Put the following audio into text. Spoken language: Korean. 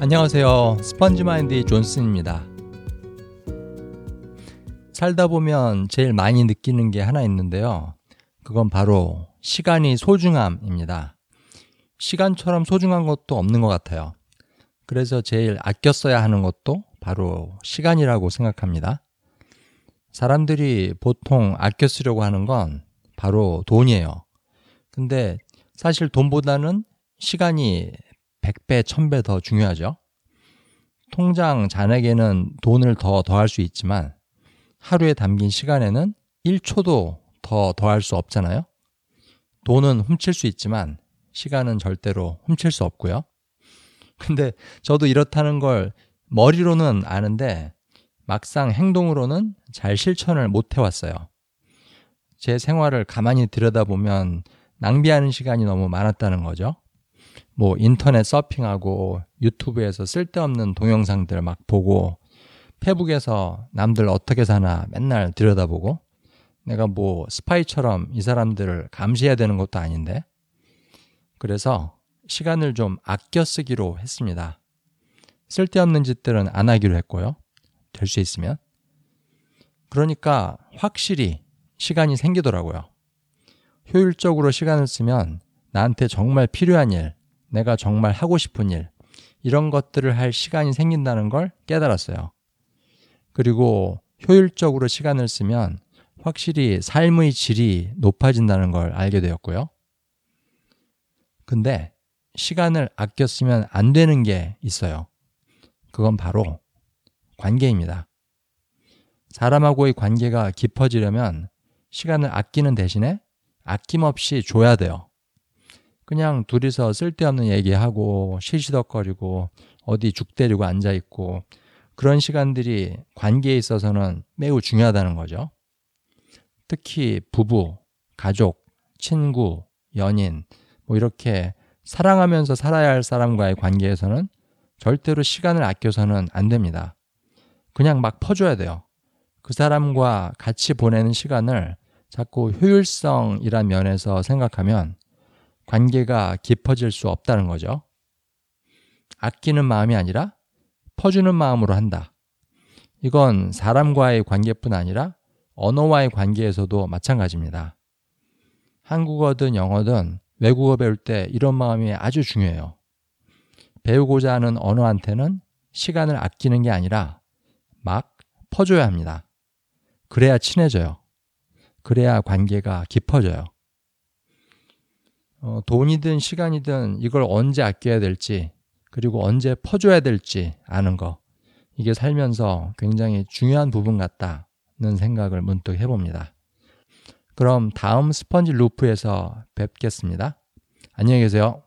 안녕하세요. 스펀지마인드의 존슨입니다. 살다 보면 제일 많이 느끼는 게 하나 있는데요. 그건 바로 시간이 소중함입니다. 시간처럼 소중한 것도 없는 것 같아요. 그래서 제일 아껴 써야 하는 것도 바로 시간이라고 생각합니다. 사람들이 보통 아껴 쓰려고 하는 건 바로 돈이에요. 근데 사실 돈보다는 시간이 100배, 1000배 더 중요하죠. 통장 잔액에는 돈을 더 더할 수 있지만 하루에 담긴 시간에는 1초도 더 더할 수 없잖아요. 돈은 훔칠 수 있지만 시간은 절대로 훔칠 수 없고요. 근데 저도 이렇다는 걸 머리로는 아는데 막상 행동으로는 잘 실천을 못 해왔어요. 제 생활을 가만히 들여다보면 낭비하는 시간이 너무 많았다는 거죠. 뭐 인터넷 서핑하고 유튜브에서 쓸데없는 동영상들 막 보고 페북에서 남들 어떻게 사나 맨날 들여다보고 내가 뭐 스파이처럼 이 사람들을 감시해야 되는 것도 아닌데 그래서 시간을 좀 아껴 쓰기로 했습니다. 쓸데없는 짓들은 안 하기로 했고요. 될 수 있으면. 그러니까 확실히 시간이 생기더라고요. 효율적으로 시간을 쓰면 나한테 정말 필요한 일, 내가 정말 하고 싶은 일, 이런 것들을 할 시간이 생긴다는 걸 깨달았어요. 그리고 효율적으로 시간을 쓰면 확실히 삶의 질이 높아진다는 걸 알게 되었고요. 근데 시간을 아껴 쓰면 안 되는 게 있어요. 그건 바로 관계입니다. 사람하고의 관계가 깊어지려면 시간을 아끼는 대신에 아낌없이 줘야 돼요. 그냥 둘이서 쓸데없는 얘기하고 시시덕거리고 어디 죽 때리고 앉아 있고 그런 시간들이 관계에 있어서는 매우 중요하다는 거죠. 특히 부부, 가족, 친구, 연인, 뭐 이렇게 사랑하면서 살아야 할 사람과의 관계에서는 절대로 시간을 아껴서는 안 됩니다. 그냥 막 퍼줘야 돼요. 그 사람과 같이 보내는 시간을 자꾸 효율성이란 면에서 생각하면 관계가 깊어질 수 없다는 거죠. 아끼는 마음이 아니라 퍼주는 마음으로 한다. 이건 사람과의 관계뿐 아니라 언어와의 관계에서도 마찬가지입니다. 한국어든 영어든 외국어 배울 때 이런 마음이 아주 중요해요. 배우고자 하는 언어한테는 시간을 아끼는 게 아니라 막 퍼줘야 합니다. 그래야 친해져요. 그래야 관계가 깊어져요. 어, 돈이든 시간이든 이걸 언제 아껴야 될지 그리고 언제 퍼줘야 될지 아는 거 이게 살면서 굉장히 중요한 부분 같다는 생각을 문득 해봅니다. 그럼 다음 스펀지 루프에서 뵙겠습니다. 안녕히 계세요.